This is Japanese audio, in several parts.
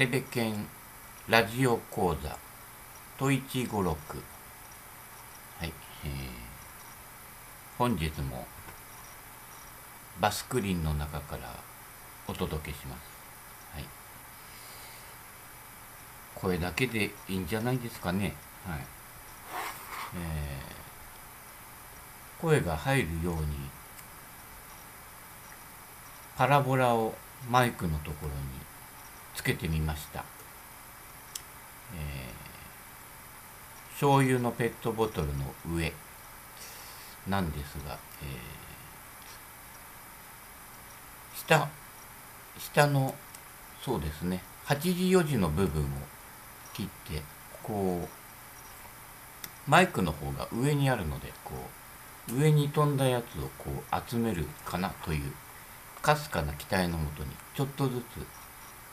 セベケンラジオ講座トイチ語録はい、えー、本日もバスクリーンの中からお届けします。はい。声だけでいいんじゃないですかね。はい。えー、声が入るようにパラボラをマイクのところにつけてみました、えー、醤油のペットボトルの上。なんですが、えー、下下のそうですね。8時4時の部分を切ってこうマイクの方が上にあるのでこう上に飛んだやつをこう集めるかなというかすかな期待のもとにちょっとずつ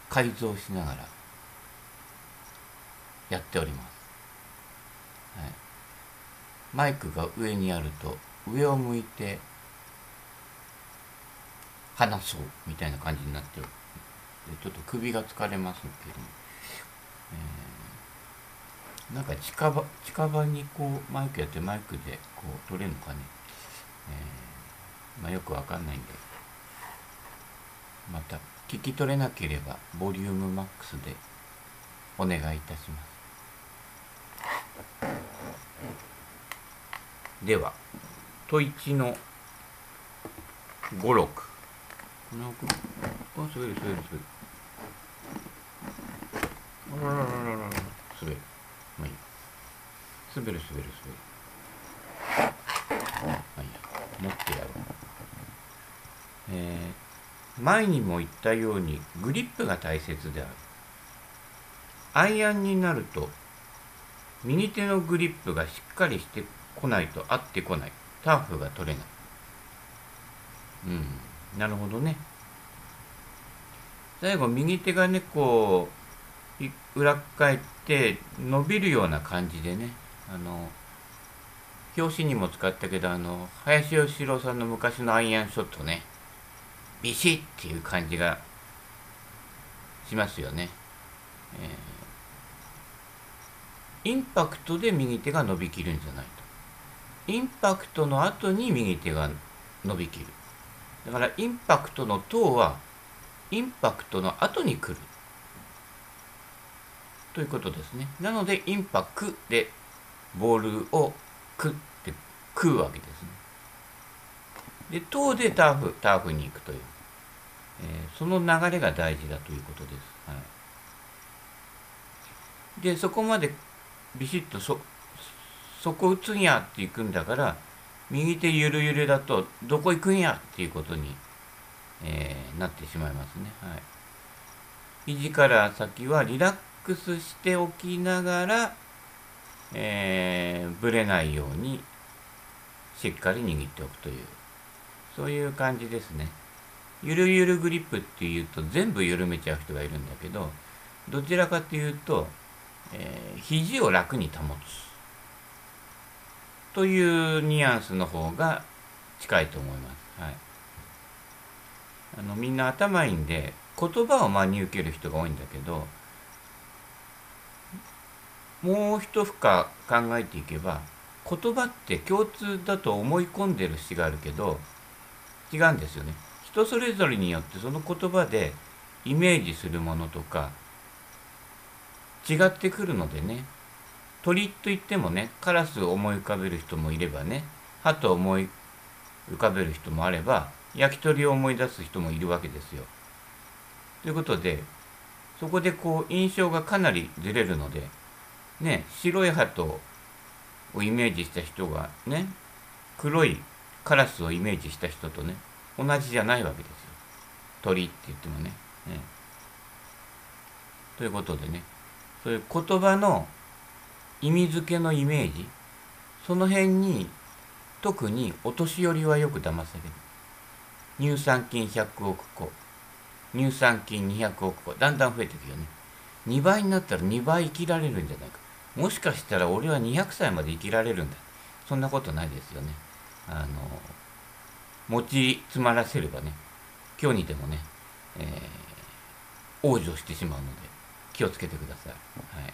改造しながらやっております、はい、マイクが上にあると上を向いて話そうみたいな感じになってる。ちょっと首が疲れますけど、えー、なんか近場近場にこうマイクやってマイクでこう撮れるのかね、えー、まあ、よくわかんないんで。また聞き取れなければボリュームマックスでお願いいたします。ではトイチの五六。この奥あ滑る滑る滑る。あらららららら滑る。まあいい滑る滑る滑る。まあいいや。持ってやろう。えー前にも言ったようにグリップが大切である。アイアンになると右手のグリップがしっかりしてこないと合ってこない。ターフが取れない。うん。なるほどね。最後右手がねこう裏返って伸びるような感じでねあの表紙にも使ったけどあの林芳郎さんの昔のアイアンショットね。ビシッっていう感じがしますよね、えー、インパクトで右手が伸びきるんじゃないと。インパクトの後に右手が伸びきる。だからインパクトの塔はインパクトの後に来る。ということですね。なのでインパクでボールをくって食うわけですね。で塔でターフターフに行くという、えー、その流れが大事だということです、はい、でそこまでビシッとそそこ打つんやっていくんだから右手ゆるゆるだとどこ行くんやっていうことに、えー、なってしまいますね、はい、肘から先はリラックスしておきながら、えー、ぶれないようにしっかり握っておくという。そういう感じですね。ゆるゆるグリップっていうと全部緩めちゃう人がいるんだけど、どちらかというと、えー、肘を楽に保つというニュアンスの方が近いと思います。はい。あのみんな頭いいんで言葉を真に受ける人が多いんだけどもう一負荷考えていけば言葉って共通だと思い込んでる詩があるけど違うんですよね。人それぞれによってその言葉でイメージするものとか違ってくるのでね鳥と言ってもねカラスを思い浮かべる人もいればね鳩を思い浮かべる人もあれば焼き鳥を思い出す人もいるわけですよ。ということでそこでこう印象がかなりずれるのでね白い鳩をイメージした人がね黒いカラスをイメージした人とね同じじゃないわけですよ。鳥って言ってもね。ねということでねそういう言葉の意味付けのイメージその辺に特にお年寄りはよく騙される。乳酸菌100億個乳酸菌200億個だんだん増えていくよね。2倍になったら2倍生きられるんじゃないか。もしかしたら俺は200歳まで生きられるんだ。そんなことないですよね。あの持ち詰まらせればね今日にでもね、えー、往生してしまうので、気をつけてください、はい、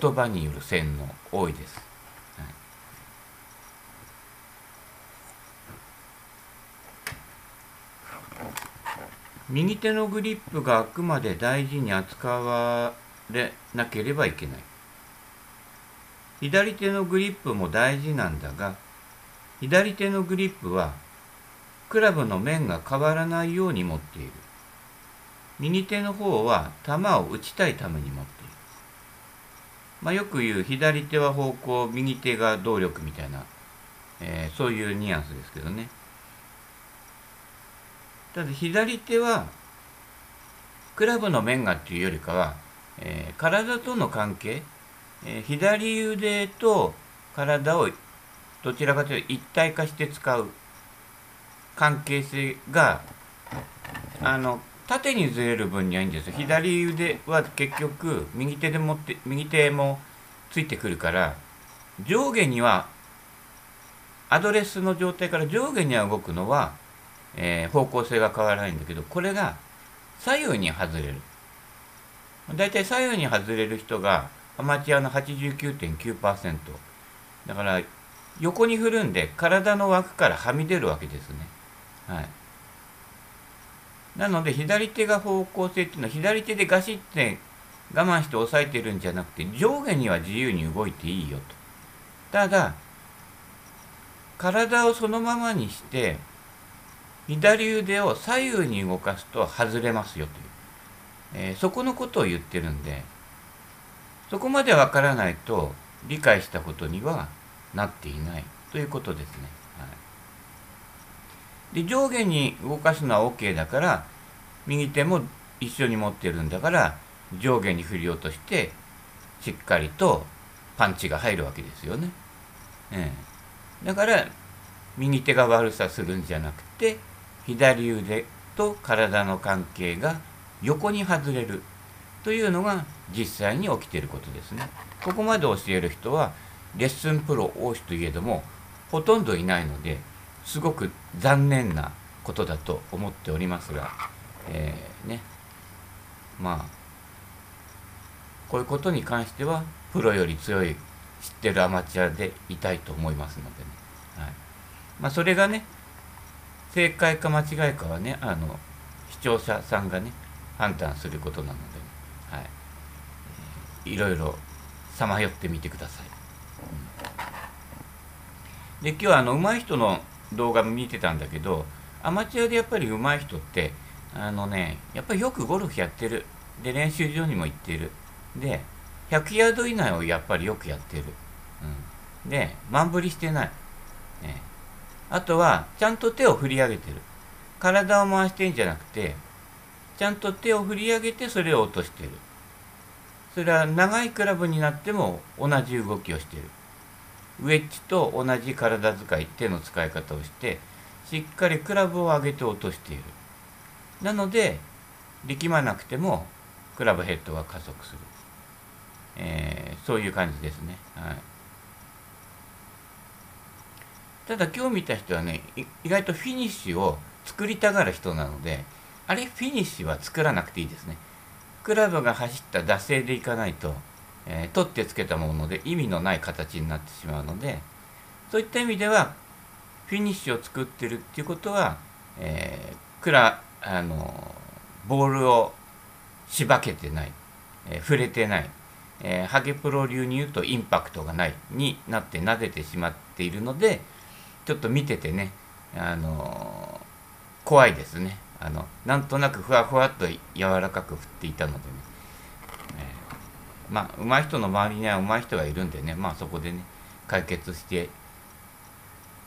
言葉による洗脳多いです、はい、右手のグリップがあくまで大事に扱われなければいけない。左手のグリップも大事なんだが左手のグリップはクラブの面が変わらないように持っている右手の方は球を打ちたいために持っている。まあ、よく言う左手は方向、右手が動力みたいな、えー、そういうニュアンスですけどね。ただ左手はクラブの面がっていうよりかは、えー、体との関係、えー、左腕と体をどちらかというと一体化して使う関係性があの縦にずれる分にはいいんですよ。左腕は結局右手で持って右手もついてくるから上下にはアドレスの状態から上下には動くのは、えー、方向性が変わらないんだけどこれが左右に外れる。だいたい左右に外れる人がアマチュアの89.9%だから横に振るんで体の枠からはみ出るわけですね。はい。なので左手が方向性っていうのは左手でガシッて我慢して押さえてるんじゃなくて上下には自由に動いていいよと。ただ体をそのままにして左腕を左右に動かすと外れますよという、えー、そこのことを言ってるんでそこまでわからないと理解したことにはなっていないということですね。はいで上下に動かすのは OK だから右手も一緒に持ってるんだから上下に振り落としてしっかりとパンチが入るわけですよね。ええ、だから右手が悪さするんじゃなくて左腕と体の関係が横に外れるというのが実際に起きていることですね。ここまで教える人はレッスンプロ多しといえどもほとんどいないのですごく残念なことだと思っておりますが、えー、ね。まあこういうことに関してはプロより強い知ってるアマチュアでいたいと思いますのでね、はい。まあ、それがね正解か間違いかはねあの視聴者さんがね判断することなので、ね、はい、いろいろさまよってみてください。で今日はあの上手い人の動画見てたんだけどアマチュアでやっぱり上手い人ってあのねやっぱりよくゴルフやってる。で練習場にも行ってる。で100ヤード以内をやっぱりよくやってる、うん、で満振りしてない、ね、あとはちゃんと手を振り上げてる。体を回してんじゃなくてちゃんと手を振り上げてそれを落としてる。それは長いクラブになっても同じ動きをしてる。ウェッジと同じ体使い手の使い方をしてしっかりクラブを上げて落としている。なので力まなくてもクラブヘッドが加速する、えー、そういう感じですね、はい、ただ今日見た人はね意外とフィニッシュを作りたがる人なのであれフィニッシュは作らなくていいですね。クラブが走った惰性でいかないとえー、取ってつけたもので意味のない形になってしまうのでそういった意味ではフィニッシュを作ってるっていうことは、えー、クラあのボールをしばけてない、えー、触れてない、えー、ハゲプロ流に言うとインパクトがないになって撫でてしまっているのでちょっと見ててね、あの怖いですね。あのなんとなくふわふわっと柔らかく振っていたのでね。まあ上手い人の周りには上手い人がいるんでね。まあそこでね解決して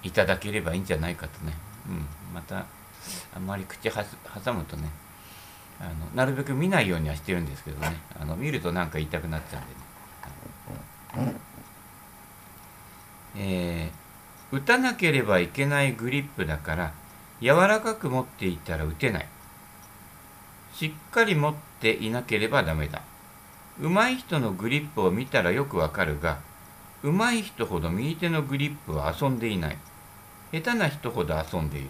いただければいいんじゃないかとね、うん、またあんまり口は挟むとねあのなるべく見ないようにはしてるんですけどね。あの見るとなんか言いたくなっちゃうんでね、えー、打たなければいけないグリップだから柔らかく持っていたら打てない。しっかり持っていなければダメだ。上手い人のグリップを見たらよくわかるが上手い人ほど右手のグリップは遊んでいない。下手な人ほど遊んでいる、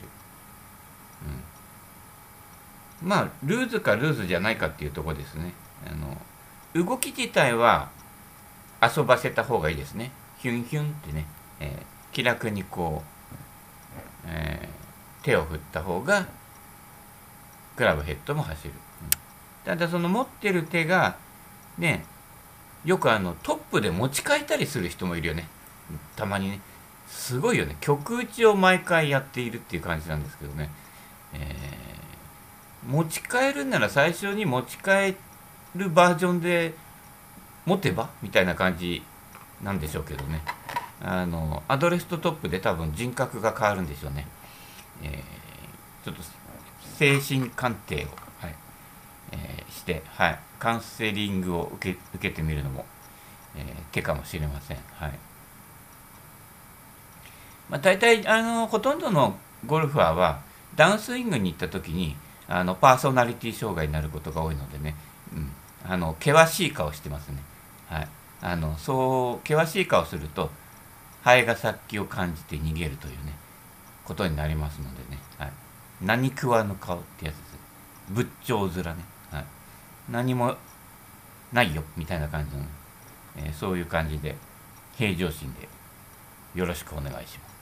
うん、まあルーズかルーズじゃないかっていうとこですね、あの動き自体は遊ばせた方がいいですね。ヒュンヒュンってね、えー、気楽にこう、えー、手を振った方がクラブヘッドも走る、うん、ただその持ってる手がねよくあのトップで持ち替えたりする人もいるよね。たまにね。すごいよね。曲打ちを毎回やっているっていう感じなんですけどね、えー、持ち替えるなら最初に持ち替えるバージョンで持てば？みたいな感じなんでしょうけどね。あのアドレスとトップで多分人格が変わるんでしょうね、えー、ちょっと精神鑑定を、はい。えー、して、はい、カウンセリングを受け受けてみるのも、えー、手かもしれません。はい。まあ、大体あのほとんどのゴルファーはダウンスイングに行った時にあのパーソナリティ障害になることが多いのでね、うん、あの険しい顔してますね。はい、あのそう険しい顔するとハエが殺気を感じて逃げるというねことになりますのでね、はい、何食わぬ顔ってやつです。仏頂面ね、はい、何もないよみたいな感じの、ね、えー、そういう感じで平常心でよろしくお願いします。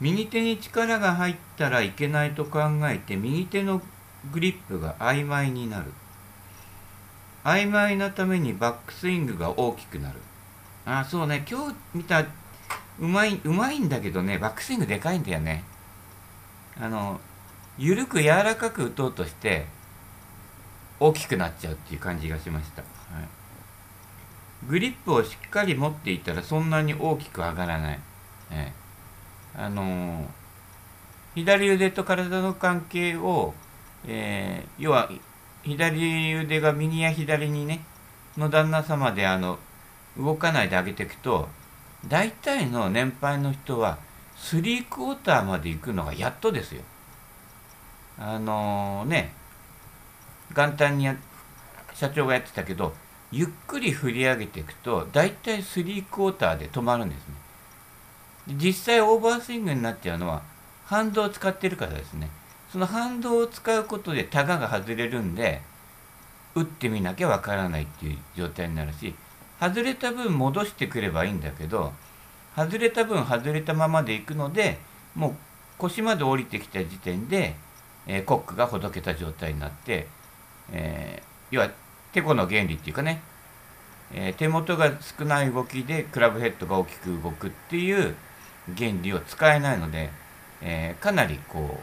右手に力が入ったらいけないと考えて右手のグリップが曖昧になる。曖昧なためにバックスイングが大きくなる。ああそうね。今日見たうまいうまいんだけどね。バックスイングでかいんだよね。あの緩く柔らかく打とうとして大きくなっちゃうっていう感じがしました、はい、グリップをしっかり持っていたらそんなに大きく上がらない、ええ、あのー、左腕と体の関係を、えー、要は左腕が右や左にねの旦那様であの動かないであげていくと大体の年配の人は3クォーターまで行くのがやっとですよ。あの、ね元旦に社長がやってたけどゆっくり振り上げていくと大体3クォーターで止まるんですね。実際オーバースイングになっちゃうのは反動を使ってるからですね。その反動を使うことでタガが外れるんで打ってみなきゃわからないっていう状態になるし外れた分戻してくればいいんだけど外れた分外れたままでいくのでもう腰まで降りてきた時点で、えー、コックがほどけた状態になって、えー、要はてこの原理っていうかね、えー、手元が少ない動きでクラブヘッドが大きく動くっていう原理を使えないので、えかなりこ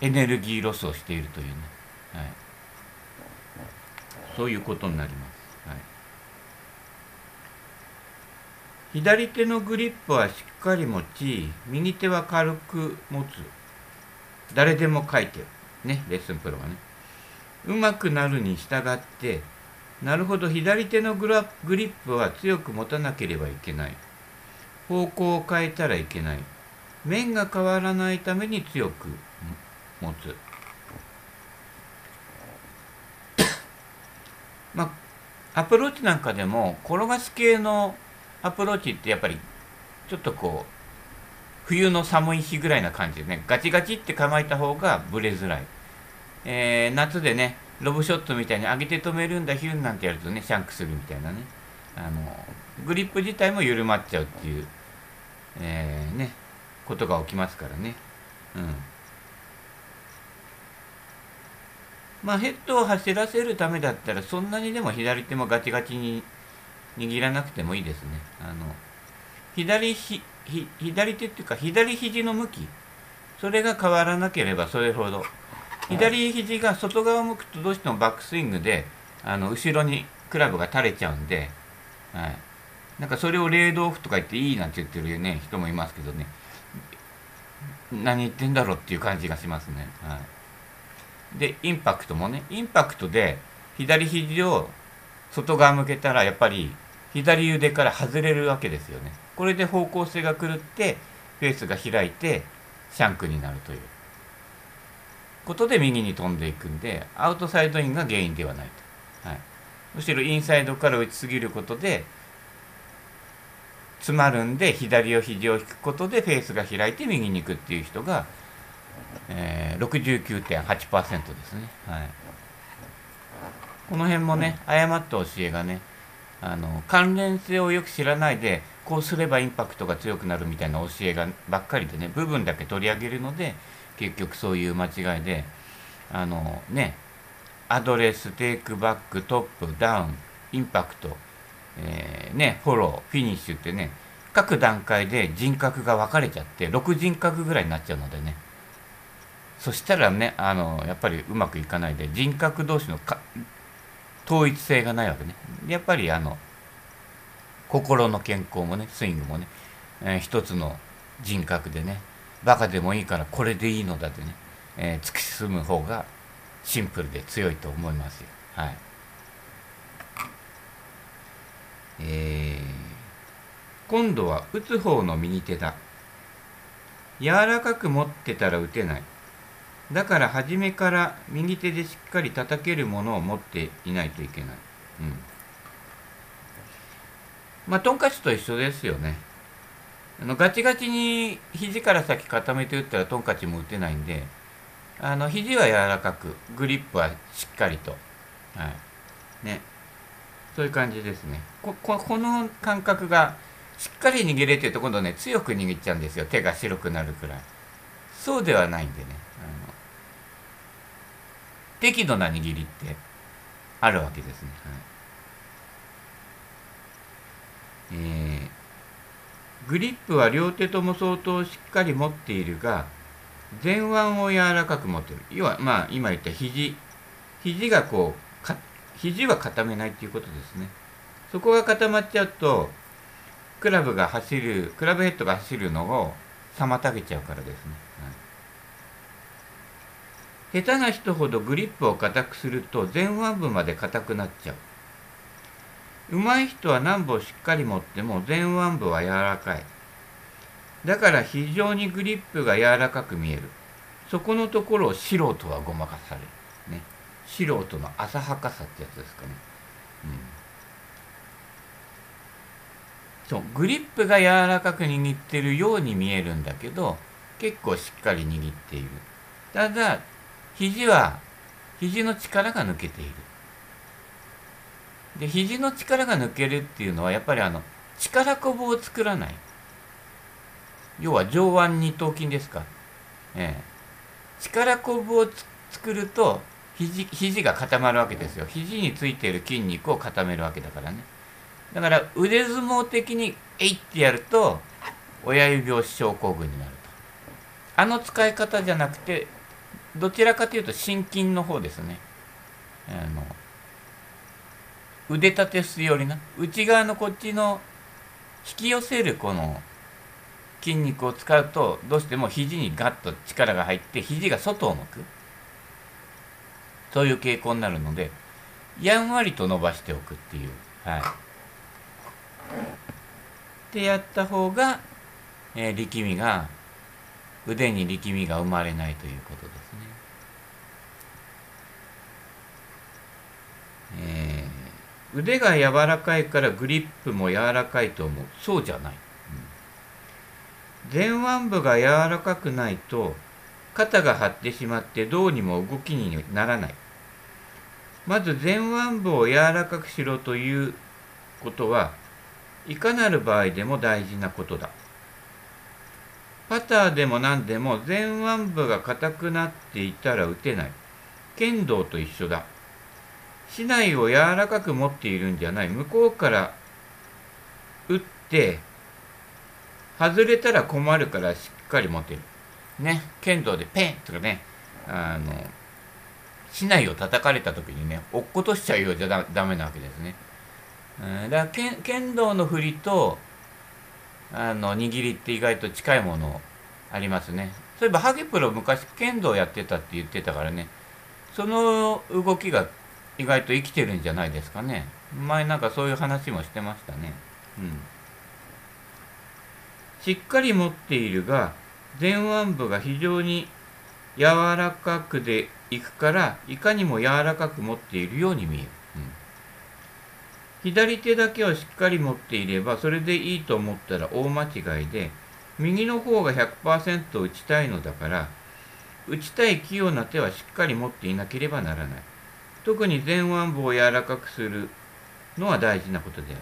うエネルギーロスをしているというね、はい、そういうことになります。はい。左手のグリップはしっかり持ち右手は軽く持つ。誰でも書いてる。ねレッスンプロはね。うまくなるに従ってなるほど左手のグラグリップは強く持たなければいけない。方向を変えたらいけない。面が変わらないために強く持つ。まあアプローチなんかでも転がす系のアプローチってやっぱりちょっとこう冬の寒い日ぐらいな感じでねガチガチって構えた方がブレづらい、えー、夏でねロブショットみたいに上げて止めるんだヒュンなんてやるとねシャンクするみたいなね。あのグリップ自体も緩まっちゃうっていう、えー、ねことが起きますからね。うん。まあヘッドを走らせるためだったらそんなにでも左手もガチガチに握らなくてもいいですね。あの左ひ左手っていうか左肘の向き。それが変わらなければそれほど。左肘が外側を向くとどうしてもバックスイングであの後ろにクラブが垂れちゃうんで、はい、なんかそれをレードオフとか言っていいなんて言ってる、ね、人もいますけどね。何言ってんだろうっていう感じがしますね。はい、でインパクトもね。インパクトで左肘を外側向けたらやっぱり左腕から外れるわけですよね。これで方向性が狂ってフェースが開いてシャンクになるということで右に飛んでいくんでアウトサイドインが原因ではないと、はい、むしろインサイドから打ちすぎることで詰まるんで左を肘を引くことでフェースが開いて右に行くっていう人が、えー、69.8%ですね。はい。この辺もね、誤った教えがね、あの関連性をよく知らないでこうすればインパクトが強くなるみたいな教えがばっかりでね部分だけ取り上げるので結局そういう間違いであのねアドレステイクバックトップダウンインパクト、えー、ねフォローフィニッシュってね各段階で人格が分かれちゃって6人格ぐらいになっちゃうのでね。そしたらねあのやっぱりうまくいかないで人格同士の統一性がないわけね。やっぱりあの心の健康もねスイングもね、えー、一つの人格でねバカでもいいからこれでいいのだってね、えー、突き進む方がシンプルで強いと思いますよ。はい。えー、今度は打つ方の右手だ。柔らかく持ってたら打てない。だから初めから右手でしっかり叩けるものを持っていないといけない。うん。まあトンカチと一緒ですよね。あのガチガチに肘から先固めて打ったらトンカチも打てないんであの肘は柔らかくグリップはしっかりと。はい。ね。そういう感じですね。こここの感覚がしっかり握れてると今度ね強く握っちゃうんですよ。手が白くなるくらい。そうではないんでね。適度な握りってあるわけですね、はい。えー、グリップは両手とも相当しっかり持っているが前腕を柔らかく持ってる。要はまあ今言った肘肘がこうか肘は固めないっていうことですね。そこが固まっちゃうとクラブが走るクラブヘッドが走るのを妨げちゃうからですね、下手な人ほどグリップを硬くすると前腕部まで硬くなっちゃう上手い人は何本しっかり持っても前腕部は柔らかい。だから非常にグリップが柔らかく見える。そこのところを素人はごまかされる。ね。素人の浅はかさってやつですかね。うん。そう、グリップが柔らかく握ってるように見えるんだけど、結構しっかり握っている。ただ、肘は、肘の力が抜けている。で肘の力が抜けるっていうのはやっぱりあの力こぶを作らない。要は上腕二頭筋ですか、ええ、力こぶを作ると肘肘が固まるわけですよ。肘についている筋肉を固めるわけだからね。だから腕相撲的にえいってやると親指病症候群になると。あの使い方じゃなくてどちらかというと心筋の方ですね。あの腕立てすよりな内側のこっちの引き寄せるこの筋肉を使うとどうしても肘にガッと力が入って肘が外を向く。そういう傾向になるのでやんわりと伸ばしておくっていう。はい。ってやった方が、えー、力みが腕に力みが生まれないということで。すねえー腕が柔らかいからグリップも柔らかいと思う。そうじゃない、うん、前腕部が柔らかくないと肩が張ってしまってどうにも動きにならない。まず前腕部を柔らかくしろということはいかなる場合でも大事なことだ。パターでも何でも前腕部が硬くなっていたら打てない。剣道と一緒だ。竹刀を柔らかく持っているんじゃない。向こうから打って外れたら困るからしっかり持てる。ね。剣道でペンとかね。あの竹刀を叩かれた時にね落っことしちゃうようじゃダメなわけですね、うん、だから剣道の振りとあの握りって意外と近いものありますね。そういえばハゲプロ昔剣道やってたって言ってたからね。その動きが意外と生きてるんじゃないですかね。前なんかそういう話もしてましたね。うん。しっかり持っているが前腕部が非常に柔らかくでいくからいかにも柔らかく持っているように見える、うん、左手だけをしっかり持っていればそれでいいと思ったら大間違いで右の方が100%打ちたいのだから打ちたい器用な手はしっかり持っていなければならない。特に前腕部を柔らかくするのは大事なことである。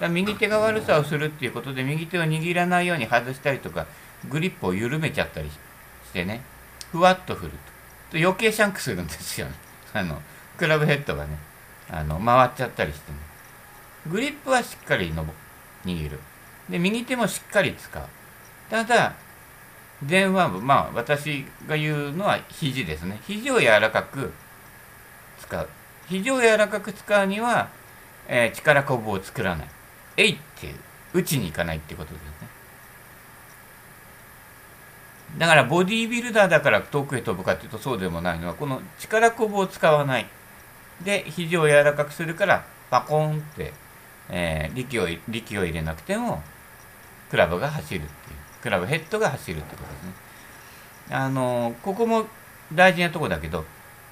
だ右手が悪さをするっていうことで右手を握らないように外したりとかグリップを緩めちゃったりしてねふわっと振ると。余計シャンクするんですよね。あのクラブヘッドがねあの回っちゃったりしてね。グリップはしっかりの握る。で右手もしっかり使う。ただ前腕部まあ私が言うのは肘ですね。肘を柔らかく使う。肘を柔らかく使うには、えー、力こぶを作らない。えいっていう。打ちに行かないってことですね。だからボディービルダーだから遠くへ飛ぶかっていうとそうでもないのはこの力こぶを使わない。で肘を柔らかくするからパコンって、えー、力を力を入れなくてもクラブが走るっていう。クラブヘッドが走るってことですね。あのここも大事なとこだけど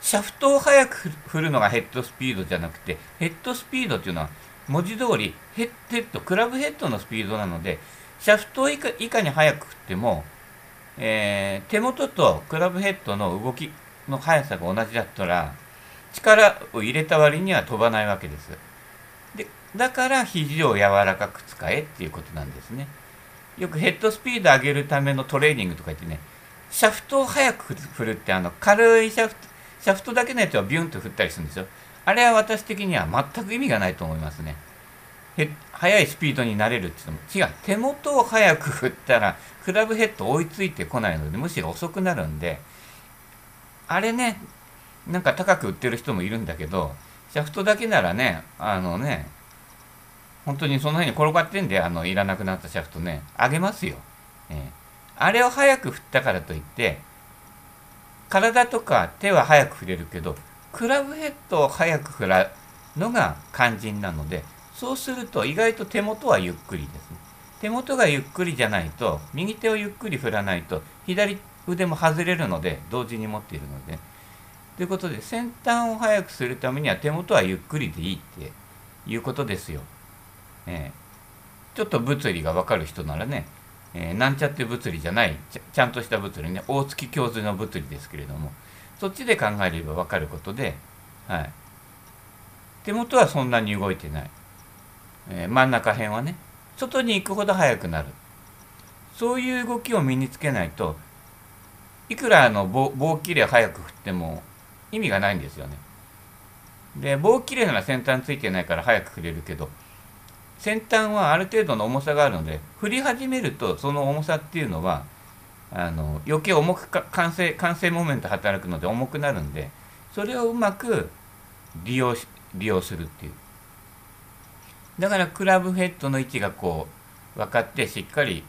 シャフトを速く振るのがヘッドスピードじゃなくてヘッドスピードっていうのは文字通りヘッドクラブヘッドのスピードなのでシャフトをいかいかに速く振っても、えー、手元とクラブヘッドの動きの速さが同じだったら力を入れた割には飛ばないわけです。でだから肘を柔らかく使えっていうことなんですね。よくヘッドスピード上げるためのトレーニングとか言ってね、シャフトを速く振るってあの軽いシャフト、シャフトだけのやつはビュンと振ったりするんですよ。あれは私的には全く意味がないと思いますね。速いスピードになれるって言っても違う。手元を速く振ったらクラブヘッド追いついてこないのでむしろ遅くなるんで、あれね、なんか高く売ってる人もいるんだけど、シャフトだけならね、あのね、本当にその辺に転がってんで、あの、いらなくなったシャフトね、あげますよ。えー、あれを早く振ったからといって、体とか手は早く振れるけど、クラブヘッドを早く振るのが肝心なので、そうすると意外と手元はゆっくりですね。手元がゆっくりじゃないと、右手をゆっくり振らないと、左腕も外れるので、同時に持っているので、ということで先端を速くするためには手元はゆっくりでいいっていうことですよ。えー、ちょっと物理が分かる人ならね、えー、なんちゃって物理じゃないちゃんとした物理ね大月教授の物理ですけれどもそっちで考えれば分かることで、はい、手元はそんなに動いてない、えー、真ん中辺はね外に行くほど速くなる。そういう動きを身につけないといくらあの棒棒切れ速く振っても意味がないんですよね。で棒切れなら先端ついてないから早く振れるけど先端はある程度の重さがあるので振り始めるとその重さっていうのはあの余計重く完成完成モメント働くので重くなるんでそれをうまく利用し利用するっていう。だからクラブヘッドの位置がこう分かってしっかり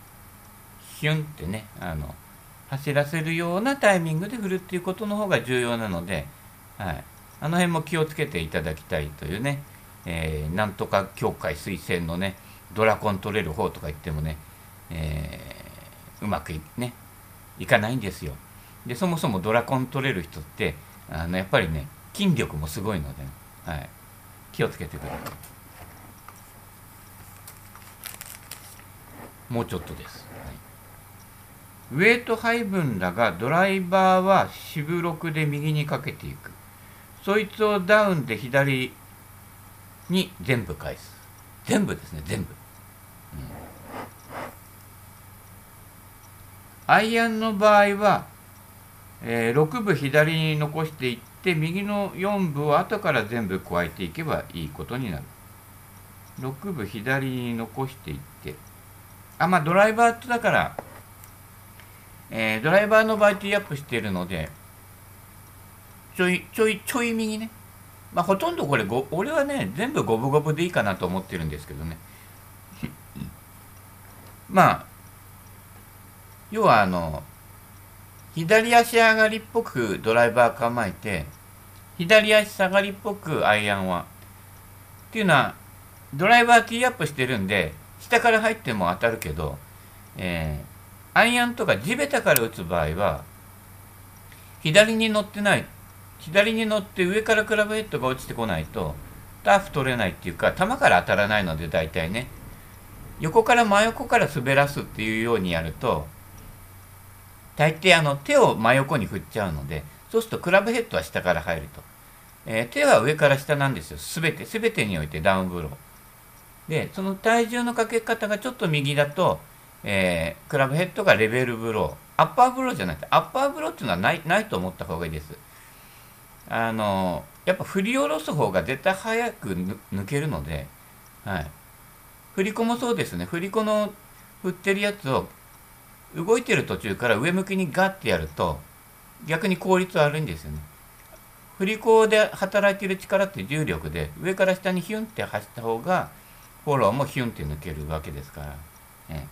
ヒュンってねあの走らせるようなタイミングで振るっていうことの方が重要なので、はい、あの辺も気をつけていただきたいというね、えー、なんとか協会推薦のねドラコン取れる方とか言ってもね、えー、うまくい,、ね、いかないんですよ。でそもそもドラコン取れる人ってあのやっぱりね筋力もすごいので、ね、はい、気をつけてください。もうちょっとです。はい。ウェイト配分だがドライバーは四分六で右にかけていく。そいつをダウンで左に全部返す。全部ですね全部、うん、アイアンの場合は、えー、6部左に残していって右の4部を後から全部加えていけばいいことになる。6部左に残していって。あまあドライバーとだからえー、ドライバーの場合ティーアップしているので、ちょい、ちょい、ちょい右ね。まあ、ほとんどこれご、俺はね、全部五分五分でいいかなと思ってるんですけどね。まあ、要はあの、左足上がりっぽくドライバー構えて、左足下がりっぽくアイアンは。っていうのは、ドライバーティーアップしてるんで、下から入っても当たるけど、えー、アイアンとか地べたから打つ場合は左に乗ってない左に乗って上からクラブヘッドが落ちてこないとターフ取れないっていうか球から当たらないので大体ね。横から真横から滑らすっていうようにやると大抵あの手を真横に振っちゃうのでそうするとクラブヘッドは下から入ると、えー、手は上から下なんですよ。すべてすべてにおいてダウンブロー。でその体重のかけ方がちょっと右だと、えー、クラブヘッドがレベルブロー。アッパーブローじゃなくてアッパーブローっていうのはないないと思った方がいいです。あのやっぱ振り下ろす方が絶対早く抜けるので、はい、振り子もそうですね。振り子の振ってるやつを動いてる途中から上向きにガッてやると逆に効率悪いんですよね。振り子で働いてる力って重力で上から下にヒュンって走った方がフォローもヒュンって抜けるわけですから、ね、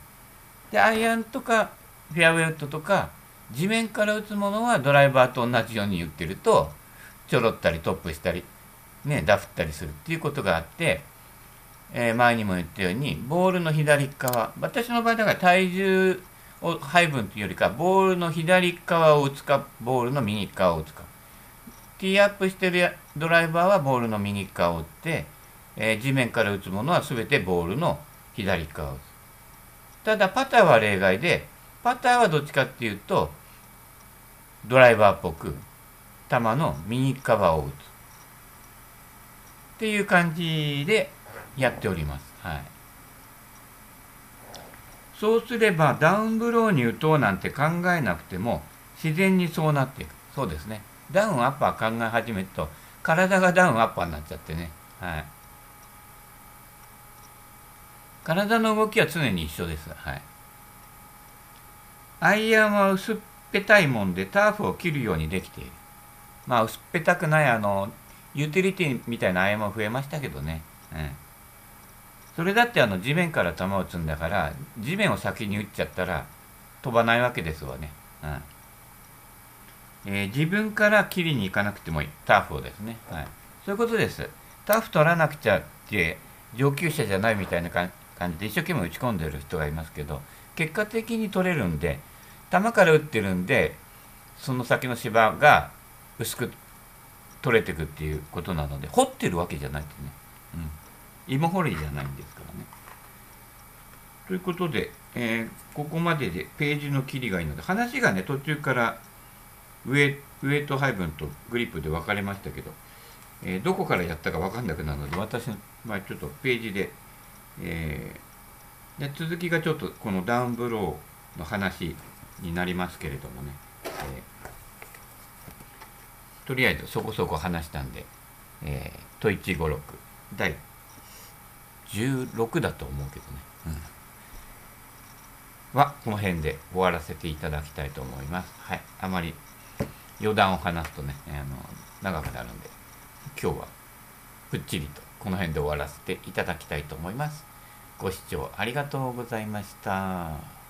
でアイアンとかフェアウェイウッドとか地面から打つものはドライバーと同じように言ってるとちょろったりトップしたり、ね、ダフったりするっていうことがあって、えー、前にも言ったようにボールの左側私の場合だから体重を配分というよりかボールの左側を打つかボールの右側を打つかティーアップしてるドライバーはボールの右側を打って、えー、地面から打つものは全てボールの左側を打つ。ただパターは例外でパターはどっちかっていうとドライバーっぽく球の右側を打つっていう感じでやっております。はい、そうすればダウンブローに打とうなんて考えなくても自然にそうなっていく。そうですね。ダウンアッパー考え始めると体がダウンアッパーになっちゃってね。はい。体の動きは常に一緒です。はい。アイアンは薄っぺたいもんでターフを切るようにできている。まあ薄っぺたくないあのユーティリティみたいなアイアンも増えましたけどね、うん、それだってあの地面から球を打つんだから地面を先に打っちゃったら飛ばないわけですわね、うん。えー、自分から切りに行かなくてもいい。ターフをですね、はい、そういうことです。ターフ取らなくちゃって上級者じゃないみたいな感じで一生懸命打ち込んでる人がいますけど結果的に取れるんで球から打ってるんでその先の芝が薄く取れてくっていうことなので掘ってるわけじゃないってね、うん、芋掘りじゃないんですからね。ということで、えー、ここまででページの切りがいいので話がね途中からウェウェイト配分とグリップで分かれましたけど、えー、どこからやったか分かんなくなるので私の場合ちょっとページで,、えー、で続きがちょっとこのダウンブローの話になりますけれどもね、えーとりあえずそこそこ話したんで、えー、と156第16だと思うけどね、うん、はこの辺で終わらせていただきたいと思います。はい。あまり余談を話すとね、あの長くなるんで今日はふっちりとこの辺で終わらせていただきたいと思います。ご視聴ありがとうございました。